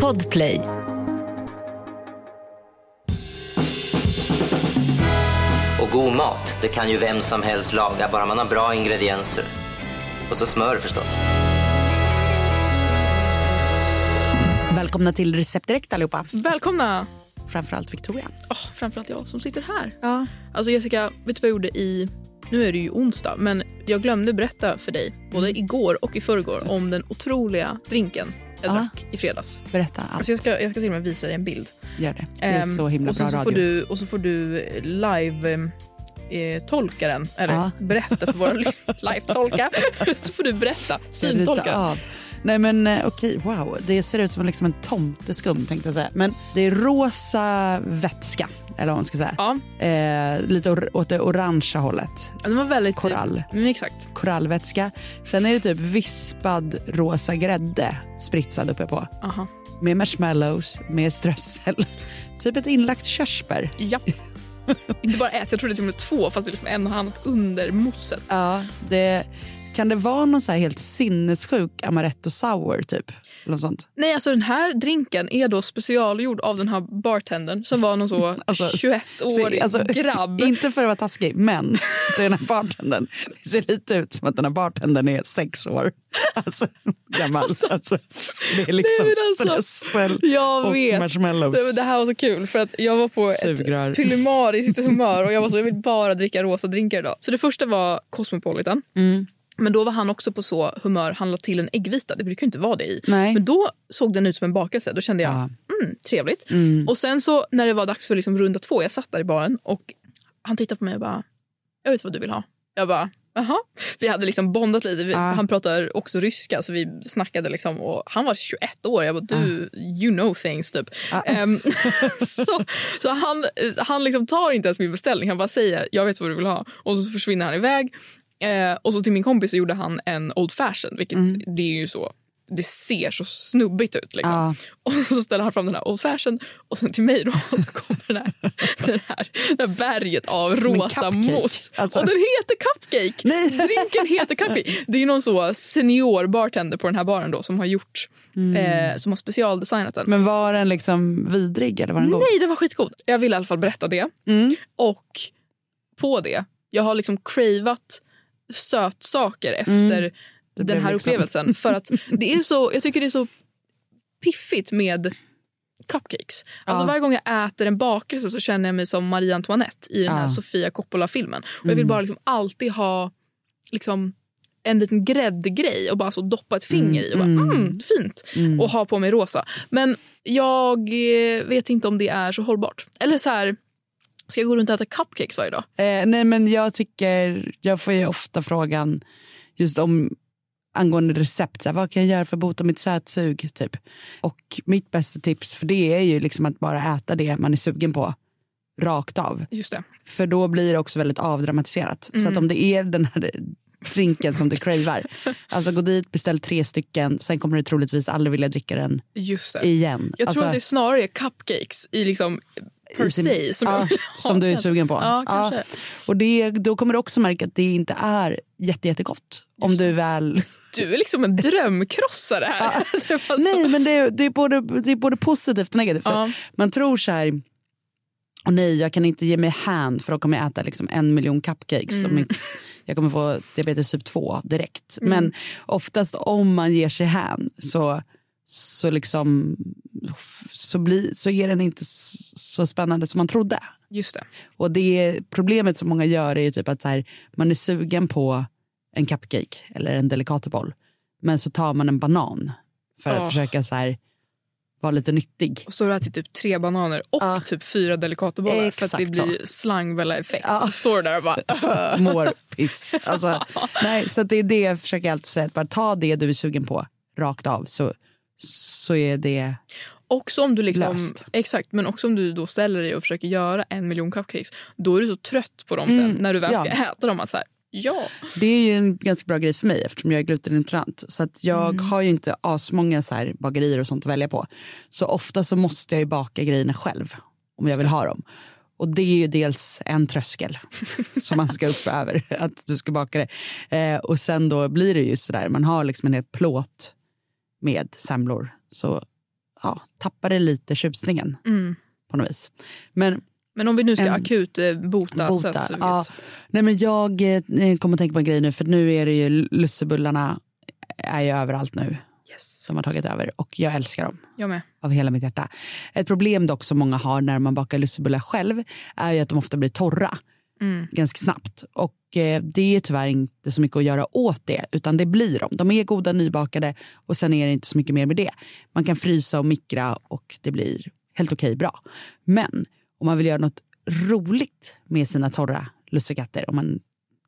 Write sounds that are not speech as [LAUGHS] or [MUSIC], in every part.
Podplay. Och god mat, det kan ju vem som helst laga, bara man har bra ingredienser. Och så smör förstås. Välkomna till Recept Direkt allihopa. Välkomna! Framförallt Victoria. Oh, framförallt jag som sitter här. Ja. Alltså Jessica, vet du vad jag gjorde i... Nu är det ju onsdag, men jag glömde berätta för dig både Mm. igår och i förrgår om den otroliga drinken jag Ja. drack i fredags. Berätta allt. Alltså jag, ska, jag ska till och med visa dig en bild. Gör det. Det är Ehm, så himla och så, bra så radio. får du, Och så får du live... Eh, tolka den, eller Ja. berätta för våra [LAUGHS] live-tolkar. så får du berätta, syntolka. Nej men eh, okej, wow. Det ser ut som liksom en tomteskum tänkte jag säga. Men det är rosa vätska, eller vad man ska säga. Ja, Eh, lite or- åt det orangea hållet. den var väldigt... Korall. Mm, exakt. Korallvätska. Sen är det typ vispad rosa grädde spritsad uppe på. Aha. Med marshmallows, med strössel. [LAUGHS] typ ett inlagt körsbär. Ja. [LAUGHS] Inte bara ett, jag trodde till och med två fast det är liksom en och annat under mosset. Ja, det, kan det vara någon så helt sinnessjuk amaretto sour typ? Eller sånt? Nej, alltså den här drinken är då specialgjord av den här bartendern som var någon så [LAUGHS] Alltså, 21-årig Se, alltså, grabb. [LAUGHS] Inte för att vara taskig, men [LAUGHS] den här bartendern. Det ser lite ut som att den här bartendern är sex år alltså, gammal. Alltså, det är liksom Nej, alltså, strössel och vet. marshmallows. Det, det här var så kul för att jag var på Sugrör. ett pylimariskt humör och jag var så jag vill bara dricka rosa drinkar idag. Så det första var Cosmopolitan. Mm. Men då var han också på så humör, han la till en äggvita. Det brukar ju inte vara det i. Nej. Men då såg den ut som en bakelse. Då kände jag, Ja. mm, trevligt. Och sen så när det var dags för liksom runda två, jag satt där i baren och han tittade på mig och bara, jag vet vad du vill ha. Jag bara, jaha. Vi hade liksom bondat lite. Vi, Ja. Han pratar också ryska så vi snackade liksom och han var 21 år. Jag bara, du, you know things typ. Ehm, [LAUGHS] så så han, han liksom tar inte ens min beställning. Han bara säger, jag vet vad du vill ha. Och så försvinner han iväg. Eh, och så till min kompis så gjorde han en old fashion, vilket det är ju så det ser så snubbigt ut. Liksom. Ja. [LAUGHS] Och så ställer han fram den här old fashion och sen till mig då och så kommer den här, [LAUGHS] den här, det här berget av Som rosa mousse. Alltså- Och den heter cupcake! Nej. [LAUGHS] Drinken heter cupcake. Det är någon så senior bartender på den här baren då som har gjort eh, som har specialdesignat den. Men var den liksom vidrig eller var den god? Nej, den var skitgod. Jag vill i alla fall berätta det. Mm. Och på det, jag har liksom cravat sötsaker efter den blev här liksom- upplevelsen. För att det är så, jag tycker det är så piffigt med cupcakes. Alltså Ja. Varje gång jag äter en bakelse så känner jag mig som Marie Antoinette i den här Ja. Sofia Coppola-filmen. Och Jag vill bara liksom alltid ha liksom, en liten gräddgrej och bara så doppa ett finger i och bara mm, fint. Och ha på mig rosa. Men jag eh, vet inte om det är så hållbart. Eller så här, ska jag gå runt och äta cupcakes varje dag? Eh, nej men jag tycker, jag får ju ofta frågan just om angående recept, så här, vad kan jag göra för att bota mitt sötsug? Typ. Och mitt bästa tips för det är ju liksom att bara äta det man är sugen på rakt av. Just det. För då blir det också väldigt avdramatiserat. Så Mm. att om det är den här drinken som du cravar, [LAUGHS] alltså gå dit, beställ tre stycken, sen kommer du troligtvis aldrig vilja dricka den igen. Jag alltså, tror att det snarare är cupcakes i liksom i sin- se som, ja, som du är sugen på. Ja, kanske. Och det, då kommer du också märka att det inte är jätte, jättegott. Om du väl... Du är liksom en drömkrossare här. [LAUGHS] Så- Nej, men det, det, är både, det är både positivt och negativt. Ja. Man tror så här... Och nej, jag kan inte ge mig hand för då kommer jag äta liksom en miljon cupcakes. Mm. Mitt, jag kommer få diabetes typ 2 direkt. Mm. Men oftast om man ger sig hän så, så, liksom, så, blir, så är den inte så spännande som man trodde. Just det. Och det problemet som många gör är ju typ att så här, man är sugen på en cupcake eller en delicatoboll men så tar man en banan för att Åh. försöka så här, vara lite nyttig. Och så har du ätit typ tre bananer och Ja. typ fyra delicatobollar för att det blir slangbella-effekt. Ja. Så står du där och bara... [LAUGHS] Mår piss. Alltså, [LAUGHS] nej, så det är det jag försöker alltid säga, att bara ta det du är sugen på rakt av så, så är det... Också om du liksom, Löst. exakt, men också om du då ställer dig och försöker göra en miljon cupcakes, då är du så trött på dem sen när du väl Mm. ja. ska äta dem. Att så här, ja, Det är ju en ganska bra grej för mig eftersom jag är glutenintolerant. Så att jag har ju inte asmånga så här bagerier och sånt att välja på. Så ofta så måste jag ju baka grejerna själv om jag vill ha dem. Och det är ju dels en tröskel [LAUGHS] som man ska upp över, att du ska baka det. Eh, och sen då blir det ju sådär, man har liksom en hel plåt med semlor så ja, tappar det lite tjusningen Mm. på något vis. Men Men om vi nu ska En- akut eh, bota, Bota, sötsuget. ja. Nej, men jag eh, kommer att tänka på en grej nu för nu är det ju lussebullarna är ju överallt nu Yes. som har tagit över och jag älskar dem Jag med. av hela mitt hjärta. Ett problem dock som många har när man bakar lussebullar själv är ju att de ofta blir torra Mm. ganska snabbt och eh, det är tyvärr inte så mycket att göra åt det utan det blir de. De är goda nybakade och sen är det inte så mycket mer med det. Man kan frysa och mikra och det blir helt okej bra. Men om man vill göra något roligt med sina torra lussekatter om man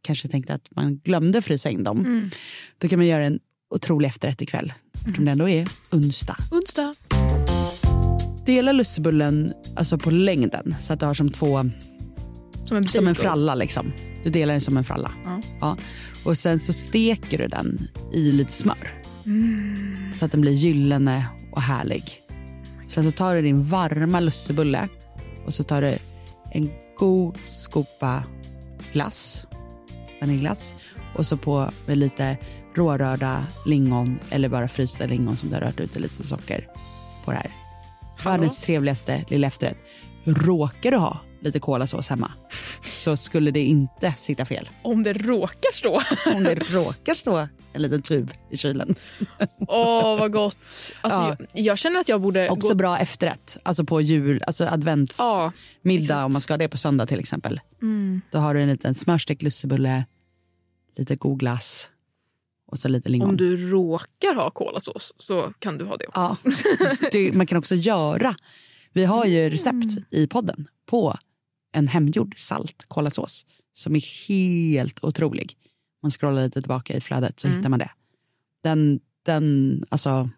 kanske tänkte att man glömde frysa in dem Mm. då kan man göra en otrolig efterrätt ikväll eftersom det ändå är onsdag. Onsdag. Dela lussebullen alltså på längden så att du har som två Som en, som en fralla liksom. Du delar den som en fralla. Ja. Ja. Och sen så steker du den i lite smör. Mm. Så att den blir gyllene och härlig. Sen så tar du din varma lussebulle och så tar du en god skopa glass, vaniljglass och så på med lite rårörda lingon eller bara frysta lingon som du har rört ut i lite socker på det här. Hallå? Världens trevligaste lilla efterrätt. Råkar du ha lite kolasås hemma så skulle det inte sitta fel. Om det råkar stå. Om det råkar stå en liten tub i kylen. Åh, vad gott. Alltså, Ja. jag, jag känner att jag borde... Också gå... bra efterrätt, alltså på jul, alltså adventsmiddag Ja, om man ska ha det på söndag till exempel. Mm. Då har du en liten smörstekt lussebulle, lite god glass och så lite lingon. Om du råkar ha kolasås så kan du ha det också. Ja, det, man kan också göra, vi har ju recept i podden på en hemgjord salt kolasås som är helt otrolig. Man scrollar lite tillbaka i flödet så Mm. hittar man det. Den, den, alltså,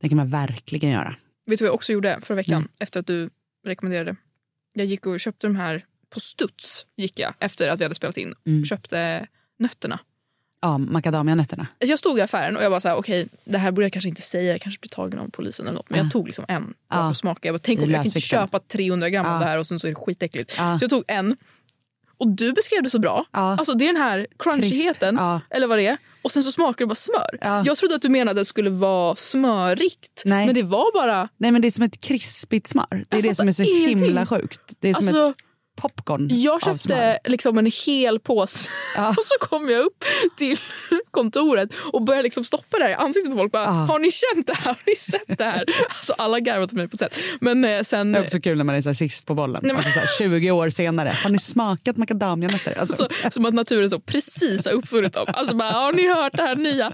den kan man verkligen göra. Vet du vad jag också gjorde förra veckan Mm. efter att du rekommenderade? Jag gick och köpte de här på studs gick jag efter att vi hade spelat in. Mm. Köpte nötterna. Ja, macadamianötterna. Jag stod i affären och jag bara så här, okej, det här borde jag kanske inte säga, jag kanske blir tagen av polisen eller något. Men Ja. jag tog liksom en bara Ja. för att smaka. Jag bara, tänk om jag kan inte köpa 300 gram av Ja. det här och sen så är det skitäckligt. Ja. Så jag tog en. Och du beskrev det så bra. Ja. Alltså det är den här crunchigheten. Ja. eller vad det är. Och sen så smakar det bara smör. Ja. Jag trodde att du menade att det skulle vara smörigt. Nej. Men det var bara... Nej men det är som ett krispigt smör. Det är Jag det som är så ingenting. himla sjukt. Det är som Alltså, ett popcorn Jag köpte liksom en hel påse Ja. [LAUGHS] och så kom jag upp till kontoret och började liksom stoppa det här i ansiktet på folk. Bara, Ja. Har ni känt det här? Har ni sett det här? [LAUGHS] Alltså, alla garvade åt mig på ett sätt. Men eh, sen... Det är också kul när man är så sist på bollen. Nej, men- alltså så här 20 år senare. Har ni smakat macadamianötter? Alltså, Så, som att naturen så precis har uppfunnit dem. Alltså bara, har ni hört det här nya?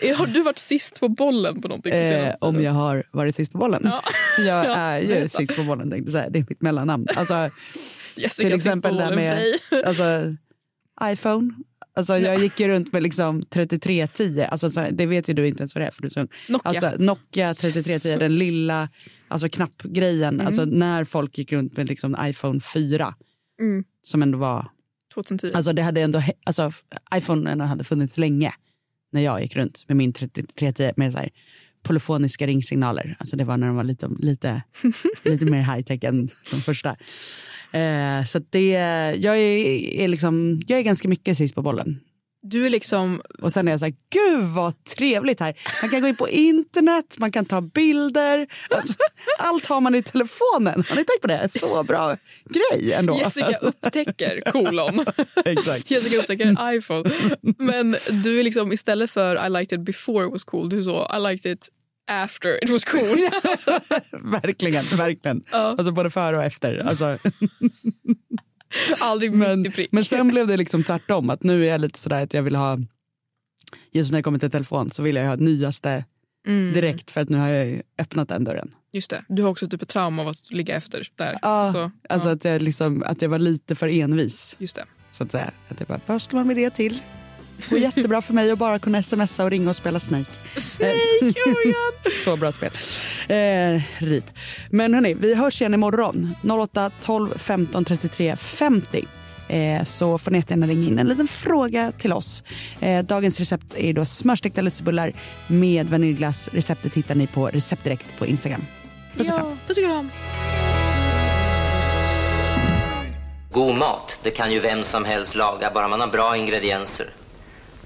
Eh, Har du varit sist på bollen på någonting på eh, om jag har varit sist på bollen. Ja. Jag [LAUGHS] Ja, är ju sist på bollen. Tänkte. Det är mitt mellannamn. Alltså, Jessica till exempel det med alltså, iPhone. Alltså, jag gick ju runt med liksom 3310. Alltså, så det vet ju du inte ens vad det är. För du är. Nokia. Alltså, Nokia 3310, Yes. den lilla alltså, knappgrejen. Mm. Alltså, när folk gick runt med liksom, iPhone 4. Mm. Som ändå var 2010. Alltså det hade ändå, alltså iPhone hade funnits länge när jag gick runt med min 3310 med så här polyfoniska ringsignaler. Alltså det var när de var lite, lite, [LAUGHS] lite mer high tech än de första. Eh, så det, jag är, är liksom, jag är ganska mycket sist på bollen. Du är liksom... Och sen är jag så här, gud vad trevligt här. Man kan gå in på internet, man kan ta bilder. Alltså, allt har man i telefonen. Har ni tänkt på det? Så bra grej ändå. Jessica upptäcker kolon. [LAUGHS] Exakt. Jessica upptäcker en iPhone. Men du är liksom istället för I liked it before it was cool, du är så I liked it after it was cool. [LAUGHS] Alltså, verkligen, verkligen. Ja. Alltså både före och efter. Alltså, [LAUGHS] aldrig men, mitt i prick. men sen blev det liksom tvärtom. Att nu är jag lite sådär att jag vill ha, just när jag kommer till telefon så vill jag ha nyaste Mm, direkt för att nu har jag öppnat den dörren. Just det. Du har också typ ett trauma av att ligga efter där. Ja, Så, Alltså ja, att, jag liksom, att jag var lite för envis. just det. Så att säga. Att jag bara, vad ska man med det till? Det går jättebra för mig att bara kunna smsa och ringa och spela Snake. Snake, oh my god. [LAUGHS] Så bra spel. Eh, RIP. Men hörni, vi hörs igen imorgon. 08 12 15 33 50. Eh, så får ni jättegärna ringa in en liten fråga till oss. Eh, dagens recept är då smörstekta lussebullar med vaniljglass. Receptet hittar ni på Receptdirekt på Instagram. Puss och kram. Ja, puss och kram. God mat, det kan ju vem som helst laga, bara man har bra ingredienser.